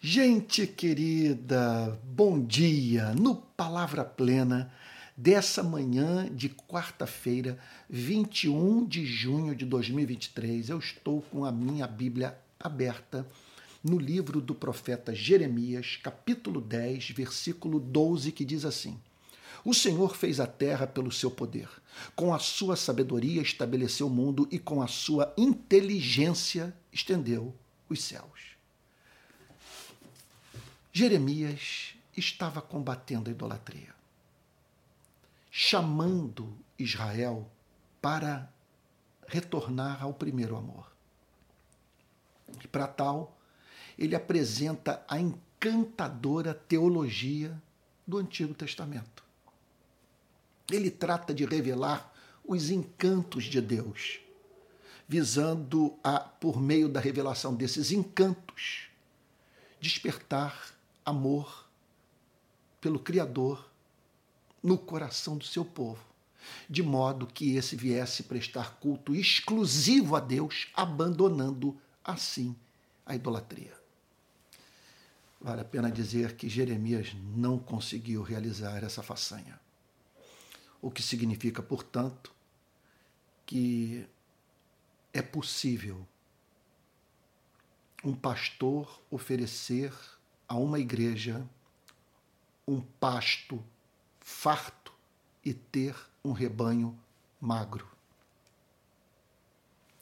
Gente querida, bom dia! No Palavra Plena dessa manhã de quarta-feira, 21 de junho de 2023, eu estou com a minha Bíblia aberta no livro do profeta Jeremias, capítulo 10, versículo 12, que diz assim: O Senhor fez a terra pelo seu poder, com a sua sabedoria estabeleceu o mundo e com a sua inteligência estendeu os céus. Jeremias estava combatendo a idolatria, chamando Israel para retornar ao primeiro amor. E para tal, ele apresenta a encantadora teologia do Antigo Testamento. Ele trata de revelar os encantos de Deus, visando a, por meio da revelação desses encantos, despertar amor pelo Criador no coração do seu povo, de modo que esse viesse prestar culto exclusivo a Deus, abandonando assim a idolatria. Vale a pena dizer que Jeremias não conseguiu realizar essa façanha. O que significa, portanto, que é possível um pastor oferecer a uma igreja um pasto farto e ter um rebanho magro.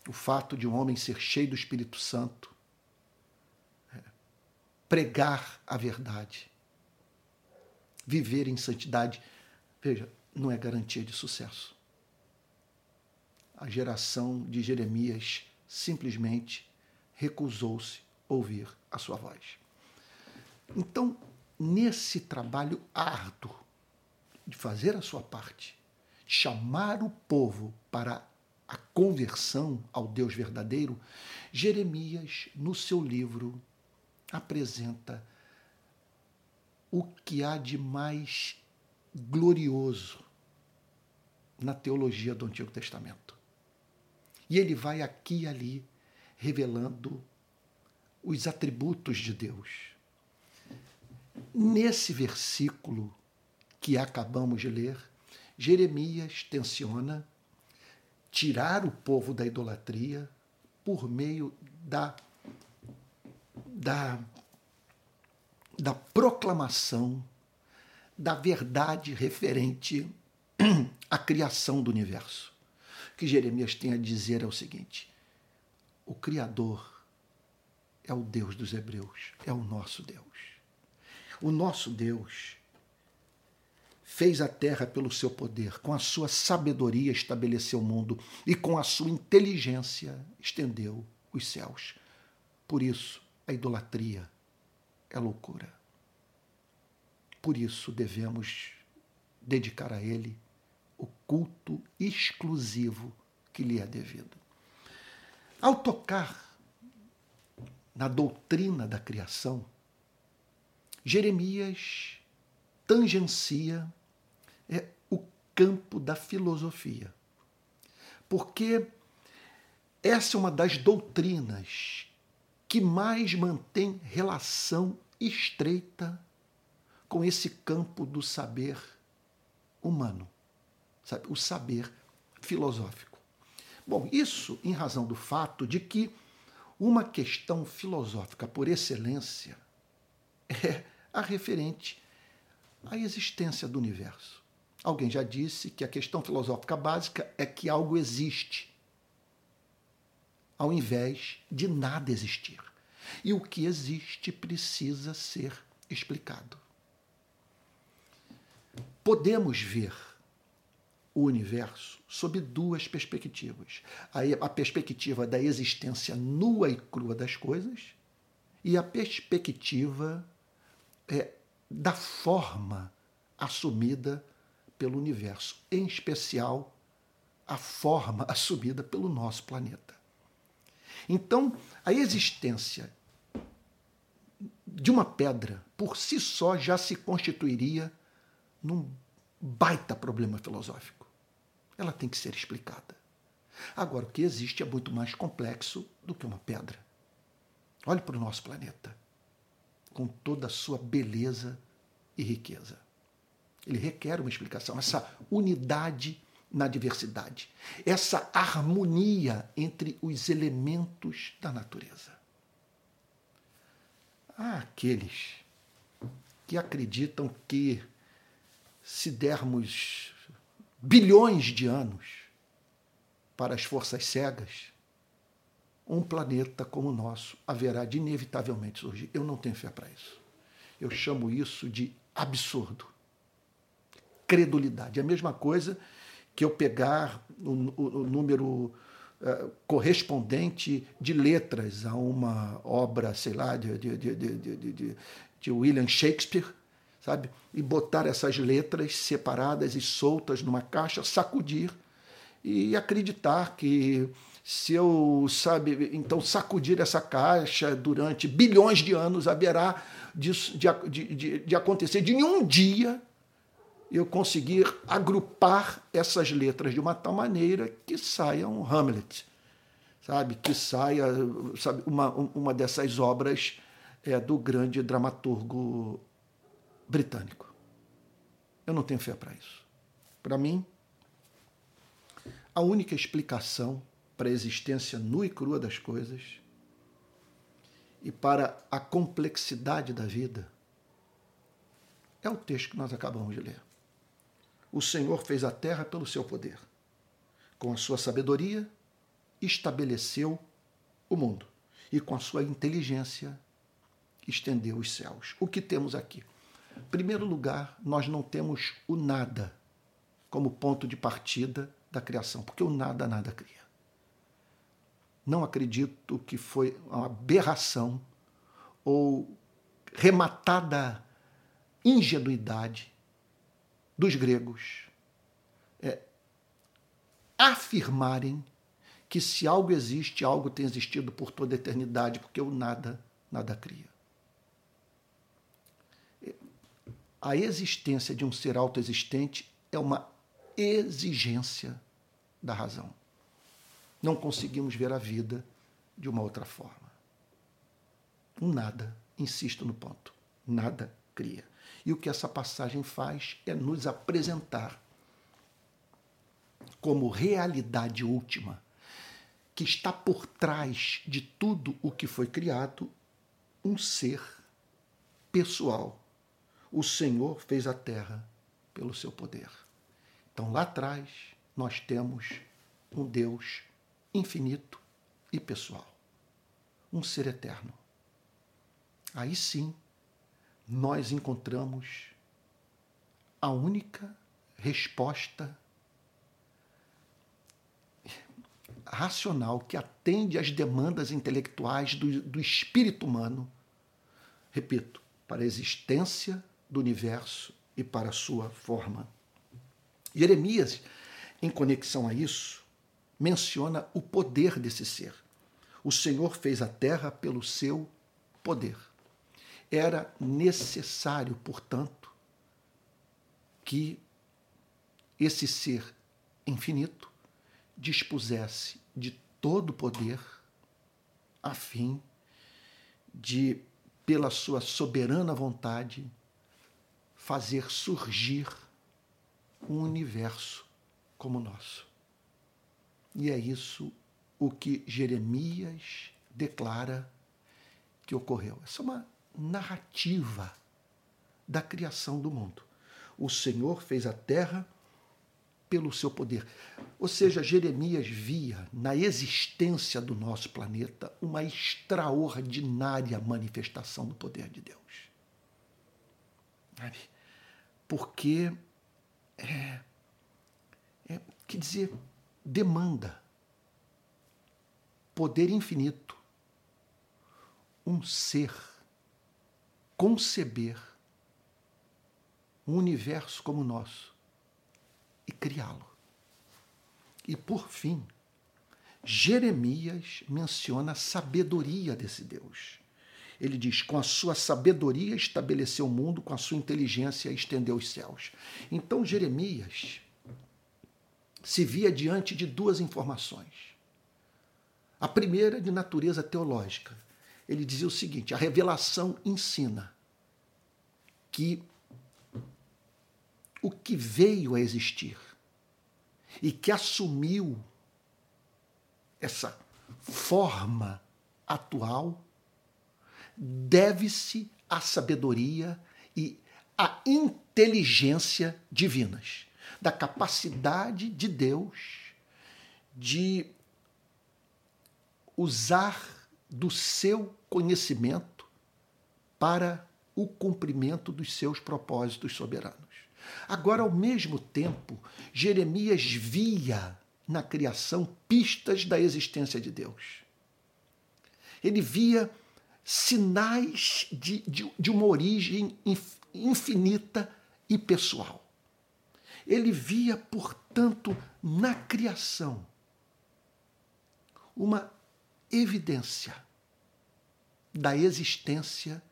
O fato de um homem ser cheio do Espírito Santo, é, pregar a verdade, viver em santidade, veja, não é garantia de sucesso. A geração de Jeremias simplesmente recusou-se ouvir a sua voz. Então, nesse trabalho árduo de fazer a sua parte, chamar o povo para a conversão ao Deus verdadeiro, Jeremias, no seu livro, apresenta o que há de mais glorioso na teologia do Antigo Testamento. E ele vai aqui e ali revelando os atributos de Deus Nesse versículo que acabamos de ler, Jeremias tensiona tirar o povo da idolatria por meio da, da, da proclamação da verdade referente à criação do universo. O que Jeremias tem a dizer é o seguinte: o Criador é o Deus dos Hebreus, é o nosso Deus. O nosso Deus fez a terra pelo seu poder, com a sua sabedoria estabeleceu o mundo e com a sua inteligência estendeu os céus. Por isso, a idolatria é loucura. Por isso, devemos dedicar a Ele o culto exclusivo que lhe é devido. Ao tocar na doutrina da criação, Jeremias tangencia é, o campo da filosofia. Porque essa é uma das doutrinas que mais mantém relação estreita com esse campo do saber humano, sabe? o saber filosófico. Bom, isso em razão do fato de que uma questão filosófica por excelência é a referente à existência do universo. Alguém já disse que a questão filosófica básica é que algo existe, ao invés de nada existir. E o que existe precisa ser explicado. Podemos ver o universo sob duas perspectivas: a, perspectiva da existência nua e crua das coisas e a perspectiva é, da forma assumida pelo universo, em especial a forma assumida pelo nosso planeta. Então, a existência de uma pedra por si só já se constituiria num baita problema filosófico. Ela tem que ser explicada. Agora, o que existe é muito mais complexo do que uma pedra. Olhe para o nosso planeta com toda a sua beleza e riqueza. Ele requer uma explicação, essa unidade na diversidade, essa harmonia entre os elementos da natureza. Há aqueles que acreditam que se dermos bilhões de anos para as forças cegas, um planeta como o nosso haverá de inevitavelmente surgir. Eu não tenho fé para isso. Eu chamo isso de absurdo. Credulidade. É a mesma coisa que eu pegar o, o, o número uh, correspondente de letras a uma obra, sei lá, de, de, de, de William Shakespeare, sabe? E botar essas letras separadas e soltas numa caixa, sacudir e acreditar que se eu, sabe, então sacudir essa caixa durante bilhões de anos, haverá de, de, de, de acontecer de nenhum dia eu conseguir agrupar essas letras de uma tal maneira que saia um Hamlet, sabe? Que saia sabe, uma, uma dessas obras é, do grande dramaturgo britânico. Eu não tenho fé para isso. Para mim, a única explicação para a existência nua e crua das coisas e para a complexidade da vida é o texto que nós acabamos de ler. O Senhor fez a terra pelo seu poder. Com a sua sabedoria, estabeleceu o mundo. E com a sua inteligência, estendeu os céus. O que temos aqui? Em primeiro lugar, nós não temos o nada como ponto de partida da criação, porque o nada nada cria. Não acredito que foi uma aberração ou rematada ingenuidade dos gregos é, afirmarem que se algo existe, algo tem existido por toda a eternidade, porque o nada, nada cria. A existência de um ser autoexistente é uma exigência da razão. Não conseguimos ver a vida de uma outra forma. Nada, insisto no ponto, nada cria. E o que essa passagem faz é nos apresentar como realidade última que está por trás de tudo o que foi criado um ser pessoal. O Senhor fez a terra pelo seu poder. Então lá atrás nós temos um Deus infinito e pessoal, um ser eterno. Aí sim, nós encontramos a única resposta racional que atende às demandas intelectuais do, do espírito humano, repito, para a existência do universo e para a sua forma. Jeremias, em conexão a isso, menciona o poder desse ser. O Senhor fez a terra pelo seu poder. Era necessário, portanto, que esse ser infinito dispusesse de todo o poder a fim de, pela sua soberana vontade, fazer surgir um universo como o nosso. E é isso o que Jeremias declara que ocorreu. Essa é uma narrativa da criação do mundo. O Senhor fez a terra pelo seu poder. Ou seja, Jeremias via na existência do nosso planeta uma extraordinária manifestação do poder de Deus. Porque, é, é, quer dizer, demanda poder infinito, um ser conceber um universo como o nosso e criá-lo. E por fim, Jeremias menciona a sabedoria desse Deus. Ele diz: com a sua sabedoria estabeleceu o mundo, com a sua inteligência estendeu os céus. Então Jeremias se via diante de duas informações. A primeira de natureza teológica. Ele dizia o seguinte: a revelação ensina que o que veio a existir e que assumiu essa forma atual deve-se à sabedoria e à inteligência divinas, da capacidade de Deus de usar do seu conhecimento para o cumprimento dos seus propósitos soberanos. Agora, ao mesmo tempo, Jeremias via na criação pistas da existência de Deus. Ele via sinais de, de, de uma origem infinita e pessoal. Ele via, portanto, na criação uma evidência da existência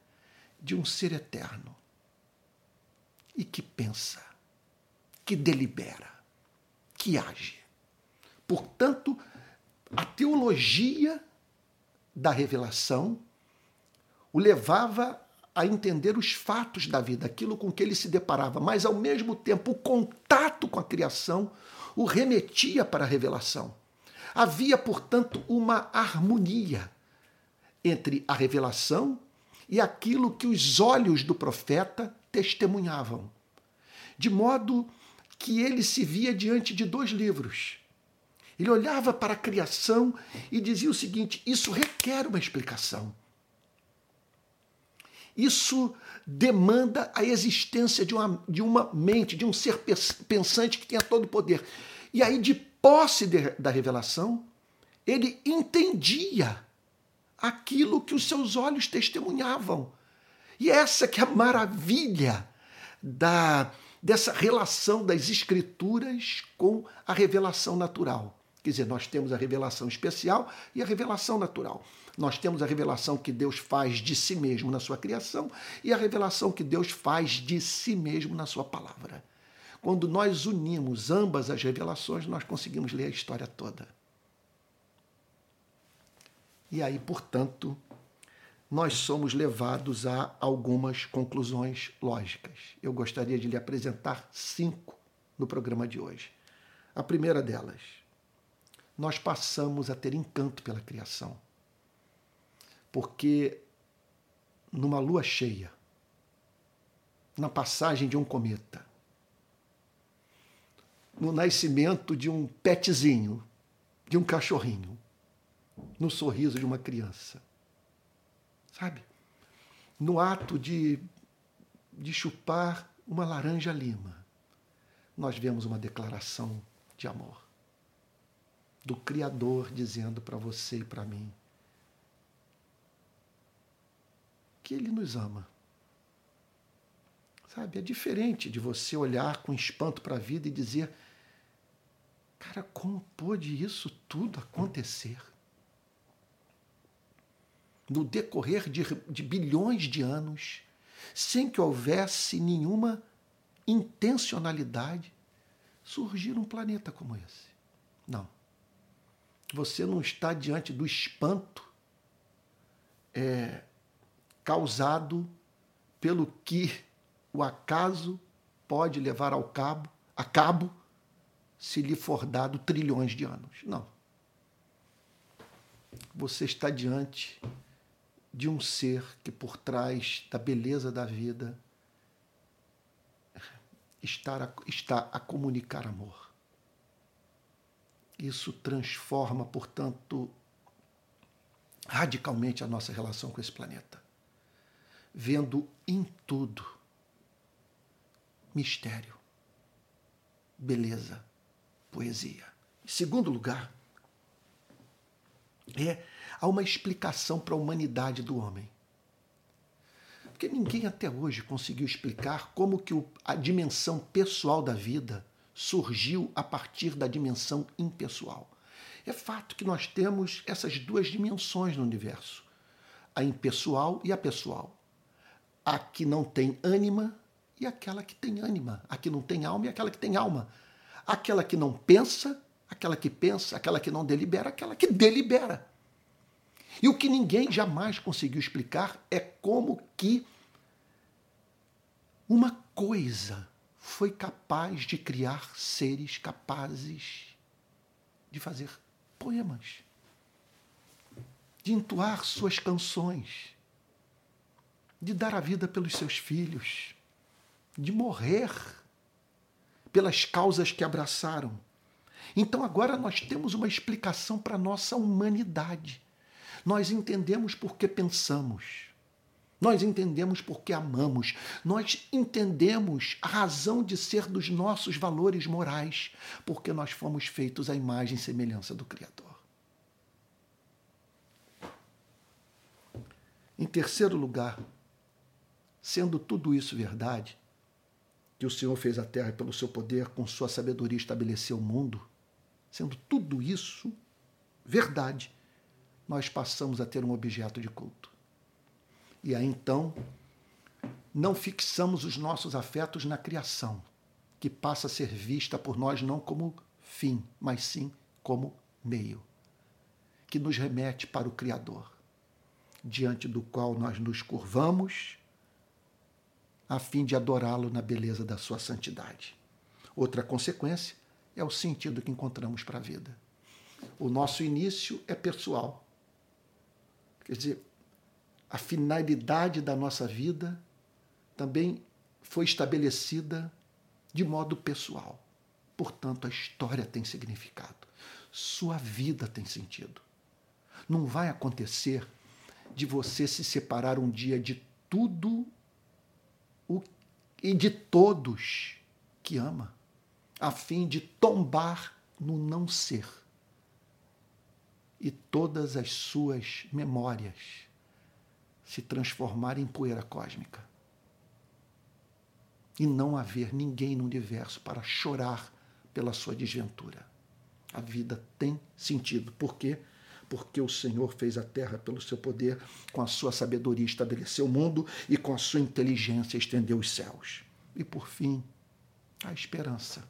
de um ser eterno e que pensa, que delibera, que age. Portanto, a teologia da revelação o levava a entender os fatos da vida, aquilo com que ele se deparava, mas ao mesmo tempo o contato com a criação o remetia para a revelação. Havia, portanto, uma harmonia entre a revelação e aquilo que os olhos do profeta testemunhavam, de modo que ele se via diante de dois livros. Ele olhava para a criação e dizia o seguinte: isso requer uma explicação. Isso demanda a existência de uma, de uma mente, de um ser pensante que tenha todo o poder. E aí, de posse de, da revelação, ele entendia aquilo que os seus olhos testemunhavam. E essa que é a maravilha da, dessa relação das escrituras com a revelação natural. Quer dizer, nós temos a revelação especial e a revelação natural. Nós temos a revelação que Deus faz de si mesmo na sua criação e a revelação que Deus faz de si mesmo na sua palavra. Quando nós unimos ambas as revelações, nós conseguimos ler a história toda. E aí, portanto, nós somos levados a algumas conclusões lógicas. Eu gostaria de lhe apresentar cinco no programa de hoje. A primeira delas, nós passamos a ter encanto pela criação. Porque numa lua cheia, na passagem de um cometa, no nascimento de um petzinho, de um cachorrinho, no sorriso de uma criança. Sabe? No ato de, de chupar uma laranja lima, nós vemos uma declaração de amor do Criador dizendo para você e para mim que Ele nos ama. Sabe, é diferente de você olhar com espanto para a vida e dizer: Cara, como pôde isso tudo acontecer? No decorrer de, de bilhões de anos, sem que houvesse nenhuma intencionalidade, surgir um planeta como esse. Não. Você não está diante do espanto é, causado pelo que o acaso pode levar ao cabo, a cabo se lhe for dado trilhões de anos. Não. Você está diante de um ser que, por trás da beleza da vida, está a, está a comunicar amor. Isso transforma, portanto, radicalmente a nossa relação com esse planeta. Vendo em tudo mistério, beleza, poesia. Em segundo lugar, é há uma explicação para a humanidade do homem. Porque ninguém até hoje conseguiu explicar como que a dimensão pessoal da vida surgiu a partir da dimensão impessoal. É fato que nós temos essas duas dimensões no universo: a impessoal e a pessoal. A que não tem ânima e aquela que tem ânima. A que não tem alma e aquela que tem alma aquela que não pensa, aquela que pensa, aquela que não delibera, aquela que delibera. E o que ninguém jamais conseguiu explicar é como que uma coisa foi capaz de criar seres capazes de fazer poemas, de entoar suas canções, de dar a vida pelos seus filhos, de morrer pelas causas que abraçaram. Então agora nós temos uma explicação para a nossa humanidade. Nós entendemos por que pensamos. Nós entendemos porque amamos. Nós entendemos a razão de ser dos nossos valores morais, porque nós fomos feitos à imagem e semelhança do Criador. Em terceiro lugar, sendo tudo isso verdade, que o Senhor fez a terra pelo seu poder, com sua sabedoria estabeleceu o mundo, sendo tudo isso verdade, nós passamos a ter um objeto de culto. E aí então, não fixamos os nossos afetos na criação, que passa a ser vista por nós não como fim, mas sim como meio, que nos remete para o Criador, diante do qual nós nos curvamos a fim de adorá-lo na beleza da sua santidade. Outra consequência é o sentido que encontramos para a vida. O nosso início é pessoal. Quer dizer, a finalidade da nossa vida também foi estabelecida de modo pessoal. Portanto, a história tem significado. Sua vida tem sentido. Não vai acontecer de você se separar um dia de tudo o, e de todos que ama, a fim de tombar no não ser e todas as suas memórias se transformarem em poeira cósmica. E não haver ninguém no universo para chorar pela sua desventura. A vida tem sentido. Por quê? Porque o Senhor fez a terra pelo seu poder, com a sua sabedoria estabeleceu o mundo e com a sua inteligência estendeu os céus. E por fim, a esperança.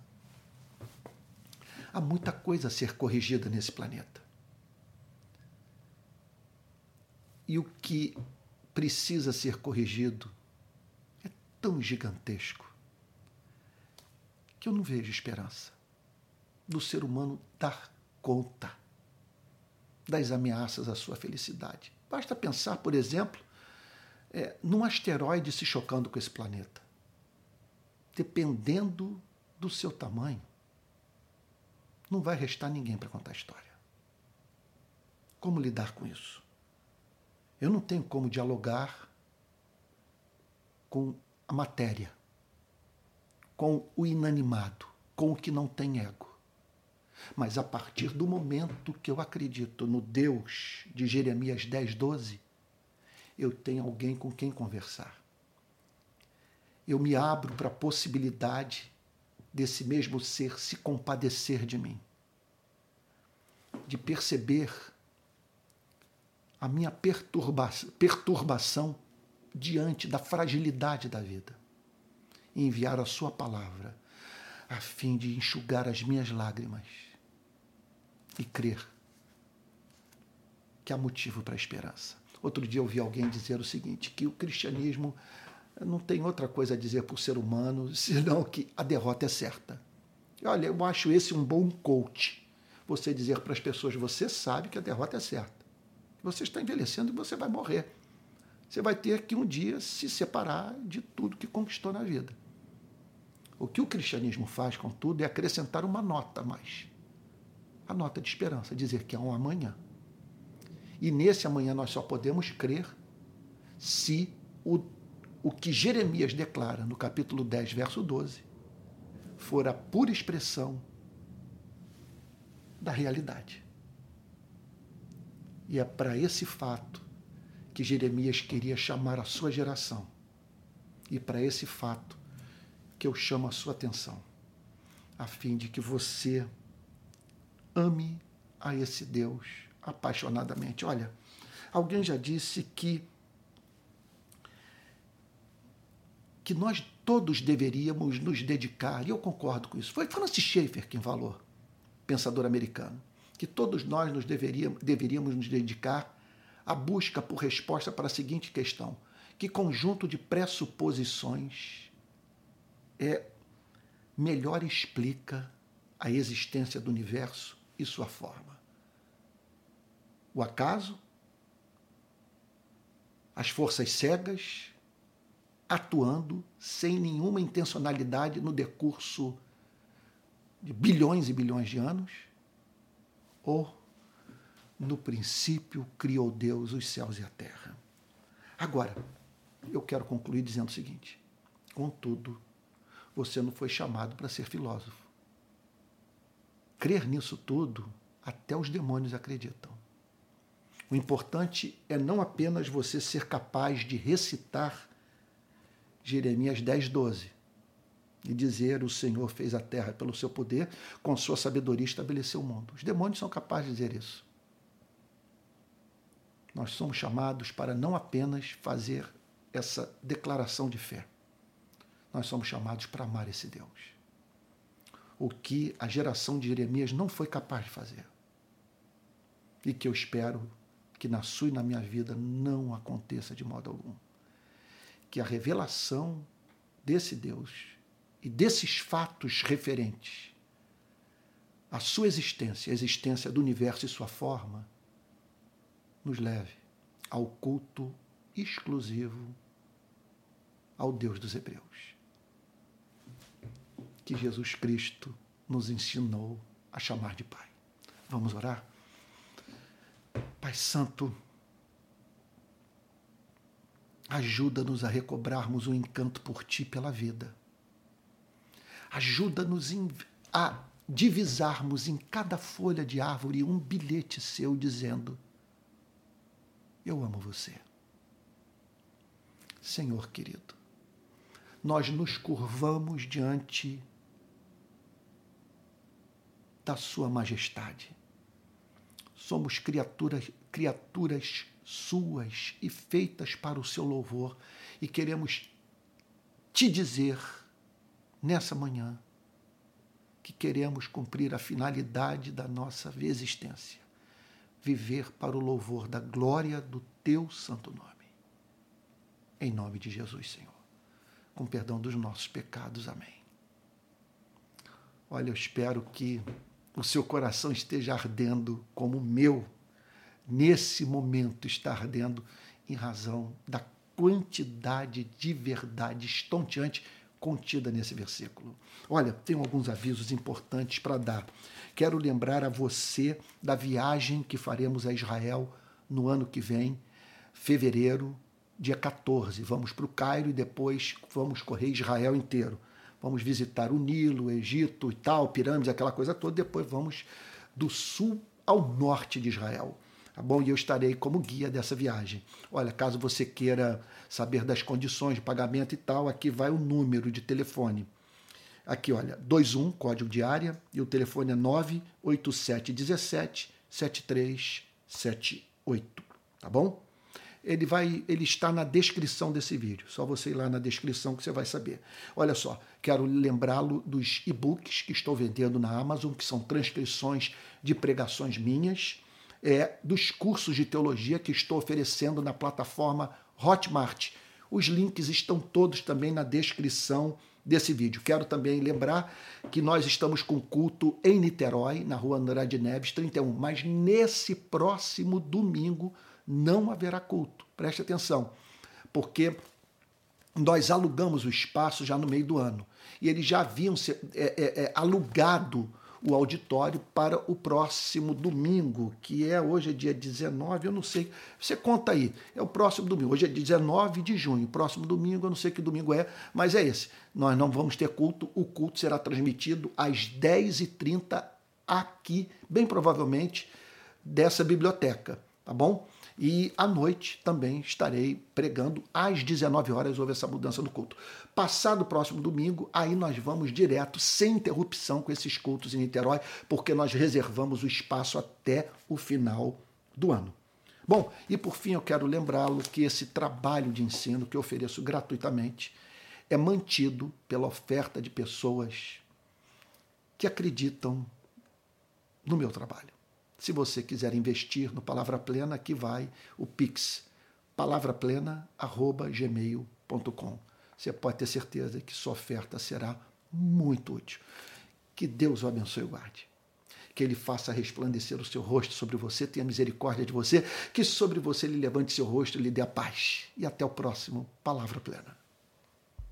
Há muita coisa a ser corrigida nesse planeta. E o que precisa ser corrigido é tão gigantesco que eu não vejo esperança do ser humano dar conta das ameaças à sua felicidade. Basta pensar, por exemplo, é, num asteroide se chocando com esse planeta. Dependendo do seu tamanho, não vai restar ninguém para contar a história. Como lidar com isso? Eu não tenho como dialogar com a matéria, com o inanimado, com o que não tem ego. Mas a partir do momento que eu acredito no Deus de Jeremias 10, 12, eu tenho alguém com quem conversar. Eu me abro para a possibilidade desse mesmo ser se compadecer de mim, de perceber a minha perturba perturbação diante da fragilidade da vida. E enviar a Sua palavra a fim de enxugar as minhas lágrimas e crer que há motivo para a esperança. Outro dia eu ouvi alguém dizer o seguinte: que o cristianismo não tem outra coisa a dizer para o ser humano senão que a derrota é certa. Olha, eu acho esse um bom coach. Você dizer para as pessoas: você sabe que a derrota é certa. Você está envelhecendo e você vai morrer. Você vai ter que um dia se separar de tudo que conquistou na vida. O que o cristianismo faz, contudo, é acrescentar uma nota a mais. A nota de esperança, dizer que há um amanhã. E nesse amanhã nós só podemos crer se o, o que Jeremias declara no capítulo 10, verso 12, for a pura expressão da realidade. E é para esse fato que Jeremias queria chamar a sua geração. E para esse fato que eu chamo a sua atenção, a fim de que você ame a esse Deus apaixonadamente. Olha, alguém já disse que que nós todos deveríamos nos dedicar, e eu concordo com isso. Foi Francis Schaeffer quem falou, pensador americano que todos nós nos deveríamos, deveríamos nos dedicar à busca por resposta para a seguinte questão: que conjunto de pressuposições é melhor explica a existência do universo e sua forma. O acaso, as forças cegas atuando sem nenhuma intencionalidade no decurso de bilhões e bilhões de anos, ou no princípio criou Deus os céus e a terra. Agora, eu quero concluir dizendo o seguinte: contudo, você não foi chamado para ser filósofo. Crer nisso tudo, até os demônios acreditam. O importante é não apenas você ser capaz de recitar Jeremias 10, 12 e dizer: O Senhor fez a terra pelo seu poder, com sua sabedoria estabeleceu o mundo. Os demônios são capazes de dizer isso. Nós somos chamados para não apenas fazer essa declaração de fé, nós somos chamados para amar esse Deus. O que a geração de Jeremias não foi capaz de fazer. E que eu espero que na sua e na minha vida não aconteça de modo algum. Que a revelação desse Deus e desses fatos referentes à sua existência, a existência do universo e sua forma, nos leve ao culto exclusivo ao Deus dos Hebreus que Jesus Cristo nos ensinou a chamar de Pai. Vamos orar? Pai Santo, ajuda-nos a recobrarmos o encanto por Ti pela vida. Ajuda-nos a divisarmos em cada folha de árvore um bilhete seu dizendo: Eu amo você. Senhor querido, nós nos curvamos diante da Sua Majestade. Somos criaturas, criaturas suas e feitas para o seu louvor e queremos te dizer nessa manhã que queremos cumprir a finalidade da nossa existência, viver para o louvor da glória do teu santo nome. Em nome de Jesus, Senhor. Com perdão dos nossos pecados. Amém. Olha, eu espero que o seu coração esteja ardendo como o meu, nesse momento está ardendo, em razão da quantidade de verdade estonteante contida nesse versículo. Olha, tenho alguns avisos importantes para dar. Quero lembrar a você da viagem que faremos a Israel no ano que vem, fevereiro, dia 14. Vamos para o Cairo e depois vamos correr Israel inteiro vamos visitar o Nilo, o Egito e tal, pirâmides, aquela coisa toda, depois vamos do sul ao norte de Israel. Tá bom? E eu estarei como guia dessa viagem. Olha, caso você queira saber das condições de pagamento e tal, aqui vai o número de telefone. Aqui, olha, 21, código de área, e o telefone é 98717 7378, tá bom? Ele vai, ele está na descrição desse vídeo. Só você ir lá na descrição que você vai saber. Olha só, quero lembrá-lo dos e-books que estou vendendo na Amazon, que são transcrições de pregações minhas, é, dos cursos de teologia que estou oferecendo na plataforma Hotmart. Os links estão todos também na descrição desse vídeo. Quero também lembrar que nós estamos com culto em Niterói, na rua Andrade Neves 31, mas nesse próximo domingo não haverá culto. Preste atenção, porque nós alugamos o espaço já no meio do ano e eles já haviam se, é, é, é, alugado o auditório para o próximo domingo, que é hoje é dia 19, eu não sei. Você conta aí, é o próximo domingo. Hoje é 19 de junho. Próximo domingo, eu não sei que domingo é, mas é esse. Nós não vamos ter culto. O culto será transmitido às 10h30 aqui, bem provavelmente, dessa biblioteca, tá bom? E à noite também estarei pregando às 19 horas, houve essa mudança do culto. Passado o próximo domingo, aí nós vamos direto, sem interrupção, com esses cultos em Niterói, porque nós reservamos o espaço até o final do ano. Bom, e por fim eu quero lembrá-lo que esse trabalho de ensino que eu ofereço gratuitamente é mantido pela oferta de pessoas que acreditam no meu trabalho. Se você quiser investir no Palavra Plena, aqui vai o Pix, palavraplena.gmail.com. você pode ter certeza que sua oferta será muito útil. Que Deus o abençoe e guarde. Que ele faça resplandecer o seu rosto sobre você, tenha misericórdia de você, que sobre você ele levante seu rosto e lhe dê a paz. E até o próximo Palavra Plena.